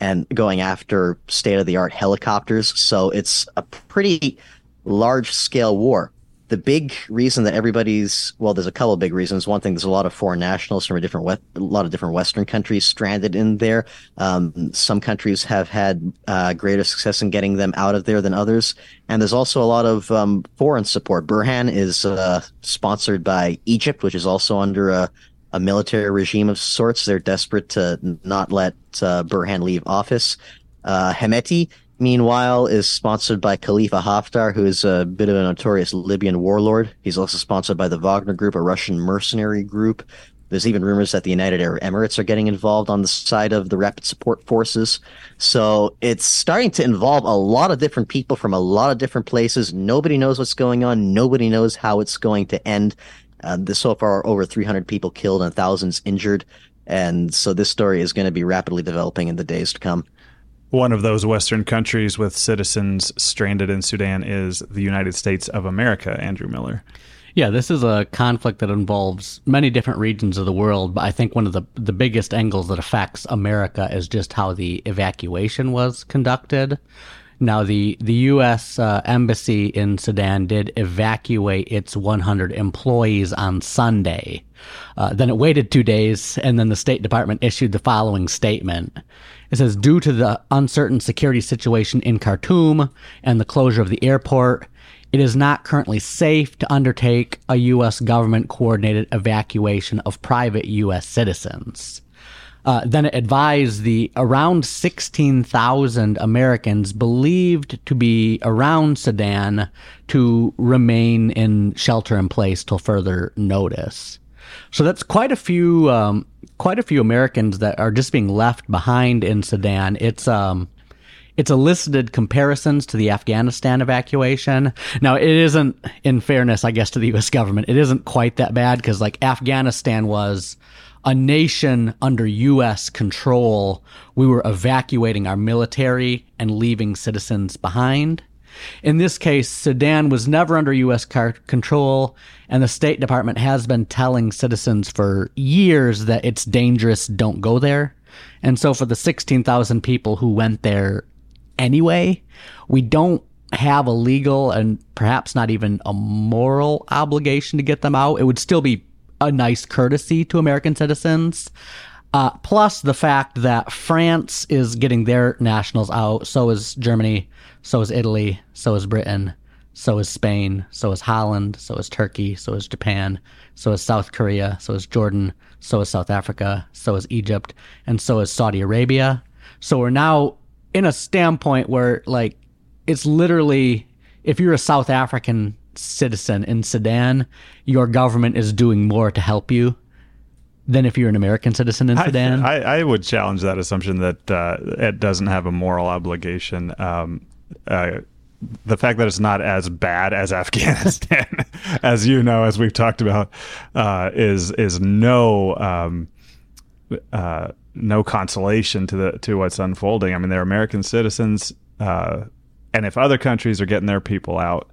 and going after state of the art helicopters. So it's a pretty large scale war. The big reason that everybody's well, there's a couple of big reasons. One thing, there's a lot of foreign nationals from a different a lot of different Western countries stranded in there. Um, some countries have had uh, greater success in getting them out of there than others, and there's also a lot of um, foreign support. Burhan is uh, sponsored by Egypt, which is also under a a military regime of sorts. They're desperate to not let uh, Burhan leave office. Uh, Hemeti meanwhile, is sponsored by Khalifa Haftar, who is a bit of a notorious Libyan warlord. He's also sponsored by the Wagner Group, a Russian mercenary group. There's even rumors that the United Arab Emirates are getting involved on the side of the Rapid Support Forces. So it's starting to involve a lot of different people from a lot of different places. Nobody knows what's going on. Nobody knows how it's going to end. Uh, this, so far, over 300 people killed and thousands injured. And so this story is going to be rapidly developing in the days to come. One of those Western countries with citizens stranded in Sudan is the United States of America, Andrew Miller. Yeah, this is a conflict that involves many different regions of the world, but I think one of the, the biggest angles that affects America is just how the evacuation was conducted. Now, the, the U.S. Uh, embassy in Sudan did evacuate its 100 employees on Sunday. Uh, then it waited two days, and then the State Department issued the following statement. It says, due to the uncertain security situation in Khartoum and the closure of the airport, it is not currently safe to undertake a U.S. government coordinated evacuation of private U.S. citizens. Uh, then it advised the around 16,000 Americans believed to be around Sudan to remain in shelter in place till further notice. So that's quite a few, um, quite a few Americans that are just being left behind in Sudan. It's um, it's elicited comparisons to the Afghanistan evacuation. Now, it isn't, in fairness, I guess, to the U.S. government, it isn't quite that bad because, like, Afghanistan was a nation under U.S. control. We were evacuating our military and leaving citizens behind. In this case, Sudan was never under U.S. control, and the State Department has been telling citizens for years that it's dangerous, don't go there. And so, for the 16,000 people who went there anyway, we don't have a legal and perhaps not even a moral obligation to get them out. It would still be a nice courtesy to American citizens. Uh, plus the fact that France is getting their nationals out, so is Germany, so is Italy, so is Britain, so is Spain, so is Holland, so is Turkey, so is Japan, so is South Korea, so is Jordan, so is South Africa, so is Egypt, and so is Saudi Arabia. So we're now in a standpoint where, like, it's literally if you're a South African citizen in Sudan, your government is doing more to help you than if you're an American citizen in Sudan? I, I, I would challenge that assumption that uh, it doesn't have a moral obligation. Um, uh, the fact that it's not as bad as Afghanistan, as you know, as we've talked about, uh, is is no um, uh, no consolation to the to what's unfolding. I mean, they're American citizens, uh, and if other countries are getting their people out,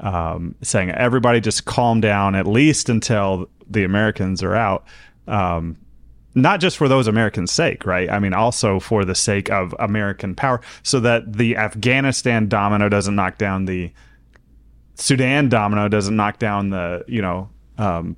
um, saying everybody just calm down at least until the Americans are out. Um, not just for those Americans' sake, right? I mean, also for the sake of American power, so that the Afghanistan domino doesn't knock down the Sudan domino, doesn't knock down the you know um,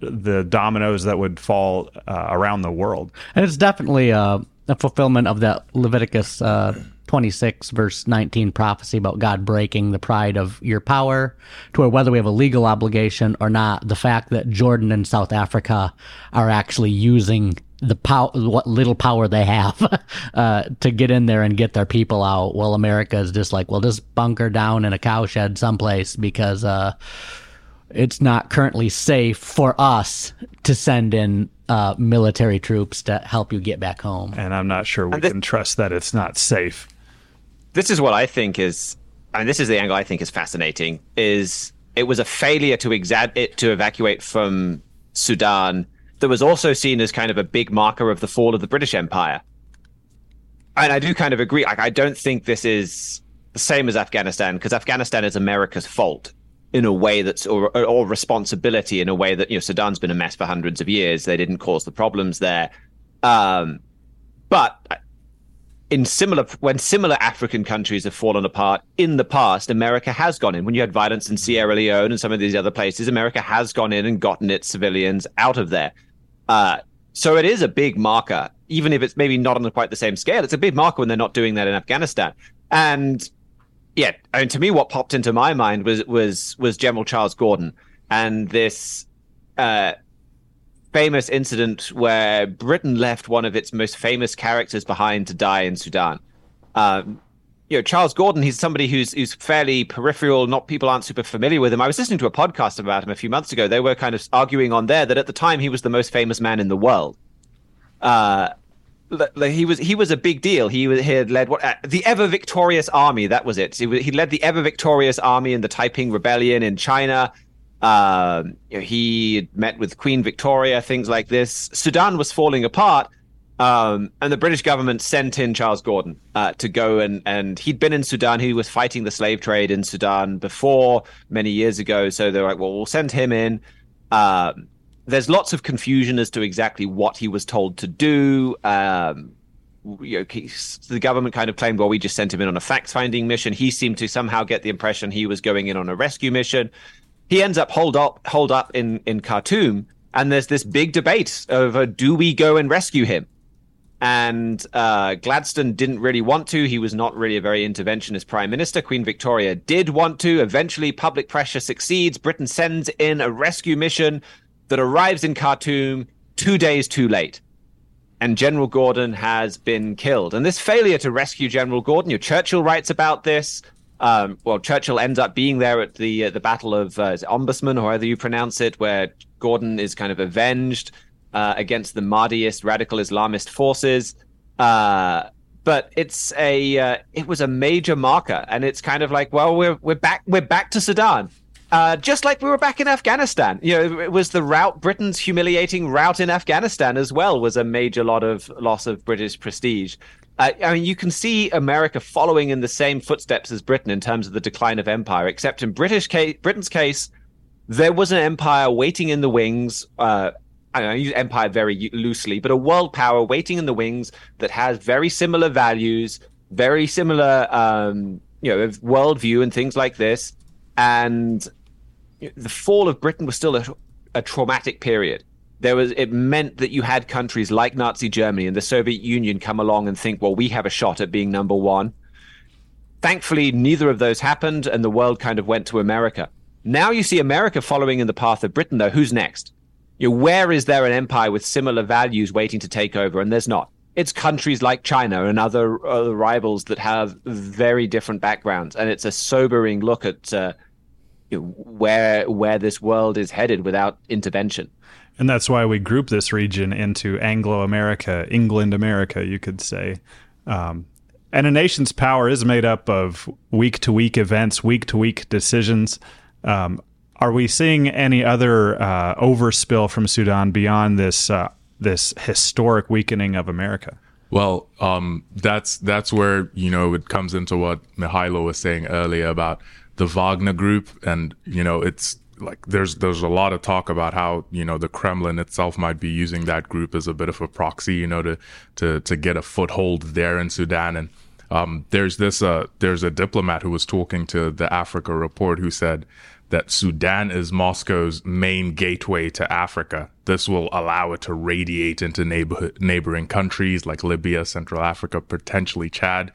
the dominoes that would fall uh, around the world. And it's definitely uh, a fulfillment of that Leviticus uh, 26 verse 19 prophecy about God breaking the pride of your power to where whether we have a legal obligation or not, the fact that Jordan and South Africa are actually using the power, what little power they have, uh, to get in there and get their people out. Well, America is just like, well, just bunker down in a cowshed someplace because, uh, it's not currently safe for us to send in uh, military troops to help you get back home. And I'm not sure we this, can trust that it's not safe this is what I think is, and this is the angle I think is fascinating. Is it was a failure to exa- it, to evacuate from Sudan that was also seen as kind of a big marker of the fall of the British Empire. And I do kind of agree. Like, I don't think this is the same as Afghanistan because Afghanistan is America's fault in a way that's or, or responsibility in a way that you know Sudan's been a mess for hundreds of years. They didn't cause the problems there, um, but in similar when similar African countries have fallen apart in the past, America has gone in. When you had violence in Sierra Leone and some of these other places, America has gone in and gotten its civilians out of there. Uh, so it is a big marker, even if it's maybe not on quite the same scale. It's a big marker when they're not doing that in Afghanistan. And yeah, I mean, to me, what popped into my mind was was was General Charles Gordon and this uh, famous incident where Britain left one of its most famous characters behind to die in Sudan. Um, you know, Charles Gordon, he's somebody who's who's fairly peripheral. Not people aren't super familiar with him. I was listening to a podcast about him a few months ago. They were kind of arguing on there that at the time he was the most famous man in the world. Uh, he was he was a big deal. He, was, he had led what uh, the ever victorious army. That was it. He, he led the ever victorious army in the Taiping Rebellion in China. Know, he met with Queen Victoria, things like this. Sudan was falling apart, um, and the British government sent in Charles Gordon uh, to go and and he'd been in Sudan. He was fighting the slave trade in Sudan before many years ago. So they're like, well, we'll send him in. Um, there's lots of confusion as to exactly what he was told to do. Um, you know, the government kind of claimed, well, we just sent him in on a fact finding mission. He seemed to somehow get the impression he was going in on a rescue mission he ends up hold up hold up in in Khartoum, and there's this big debate over do we go and rescue him? And uh, Gladstone didn't really want to. He was not really a very interventionist prime minister. Queen Victoria did want to. Eventually, public pressure succeeds. Britain sends in a rescue mission that arrives in Khartoum two days too late. And General Gordon has been killed. And this failure to rescue General Gordon, your Churchill writes about this. Um, well, Churchill ends up being there at the uh, the Battle of uh, Omdurman, or however you pronounce it, where Gordon is kind of avenged uh, against the Mahdist radical Islamist forces. Uh, but it's a uh, it was a major marker, and it's kind of like, well, we're we're back we're back to Sudan. Uh, just like we were back in Afghanistan, you know, it was the route Britain's humiliating route in Afghanistan as well was a major lot of loss of British prestige. Uh, I mean, you can see America following in the same footsteps as Britain in terms of the decline of empire, except in British case, Britain's case, there was an empire waiting in the wings. Uh, I, know, I use empire very loosely, but a world power waiting in the wings that has very similar values, very similar, um, you know, worldview and things like this. And the fall of Britain was still a, a traumatic period there was it meant that you had countries like Nazi Germany and the Soviet Union come along and think, well, we have a shot at being number one. Thankfully, neither of those happened, and the world kind of went to America. Now you see America following in the path of Britain, though. Who's next? You know, where is there an empire with similar values waiting to take over? And there's not. It's countries like China and other, other rivals that have very different backgrounds, and it's a sobering look at uh, you know, where where this world is headed without intervention. And that's why we group this region into Anglo America, England America, you could say. Um, and a nation's power is made up of week to week events, week to week decisions. Um, are we seeing any other uh, overspill from Sudan beyond this uh, this historic weakening of America? Well, um, that's that's where you know it comes into what Mihailo was saying earlier about the Wagner Group, and you know it's like there's there's a lot of talk about how you know the Kremlin itself might be using that group as a bit of a proxy, you know, to to to get a foothold there in Sudan. And um, there's this uh, there's a diplomat who was talking to the Africa Report who said that Sudan is Moscow's main gateway to Africa. This will allow it to radiate into neighbor- neighboring countries like Libya, Central Africa, potentially Chad.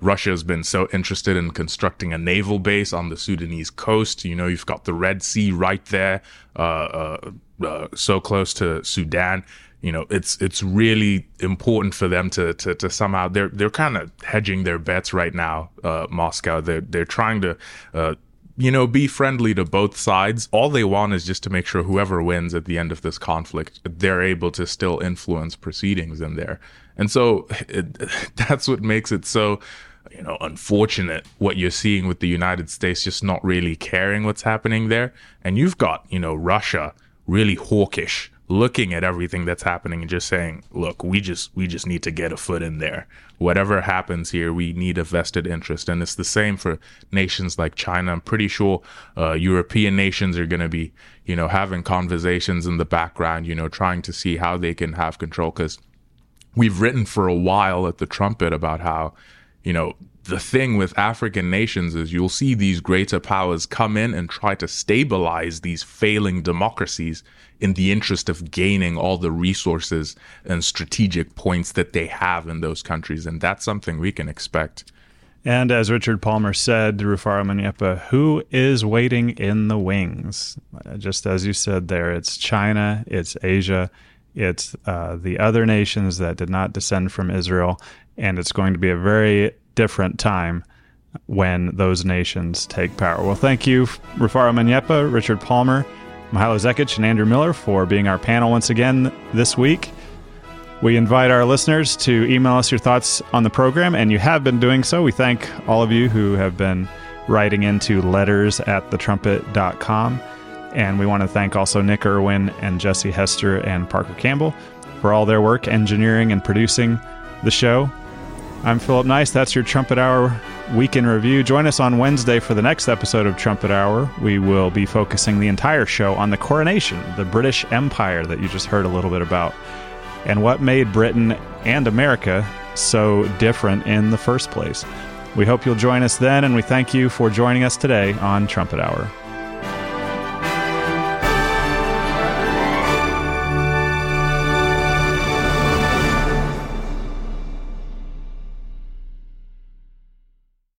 Russia has been so interested in constructing a naval base on the Sudanese coast. You know, you've got the Red Sea right there, uh, uh, uh, so close to Sudan. You know, it's it's really important for them to to, to somehow they're they're kind of hedging their bets right now. Uh, Moscow, they're they're trying to uh, you know, be friendly to both sides. All they want is just to make sure whoever wins at the end of this conflict, they're able to still influence proceedings in there. And so it, that's what makes it so you know, unfortunate what you're seeing with the United States just not really caring what's happening there. And you've got, you know, Russia really hawkish looking at everything that's happening and just saying, look, we just we just need to get a foot in there. Whatever happens here, we need a vested interest. And it's the same for nations like China. I'm pretty sure uh, European nations are going to be, you know, having conversations in the background, you know, trying to see how they can have control because we've written for a while at the Trumpet about how, you know, the thing with African nations is you'll see these greater powers come in and try to stabilize these failing democracies in the interest of gaining all the resources and strategic points that they have in those countries. And that's something we can expect. And as Richard Palmer said, Rufaro Manyepa, who is waiting in the wings? Just as you said there, it's China, it's Asia, it's uh, the other nations that did not descend from Israel, and it's going to be a very different time when those nations take power. Well, thank you, Rufaro Manyepa, Richard Palmer, Mihailo Zekic, and Andrew Miller for being our panel once again this week. We invite our listeners to email us your thoughts on the program, and you have been doing so. We thank all of you who have been writing into letters at thetrumpet.com. And we want to thank also Nick Irwin and Jesse Hester and Parker Campbell for all their work engineering and producing the show. I'm Philip Nice. That's your Trumpet Hour Week in Review. Join us on Wednesday for the next episode of Trumpet Hour. We will be focusing the entire show on the coronation, the British Empire that you just heard a little bit about, and what made Britain and America so different in the first place. We hope you'll join us then, and we thank you for joining us today on Trumpet Hour.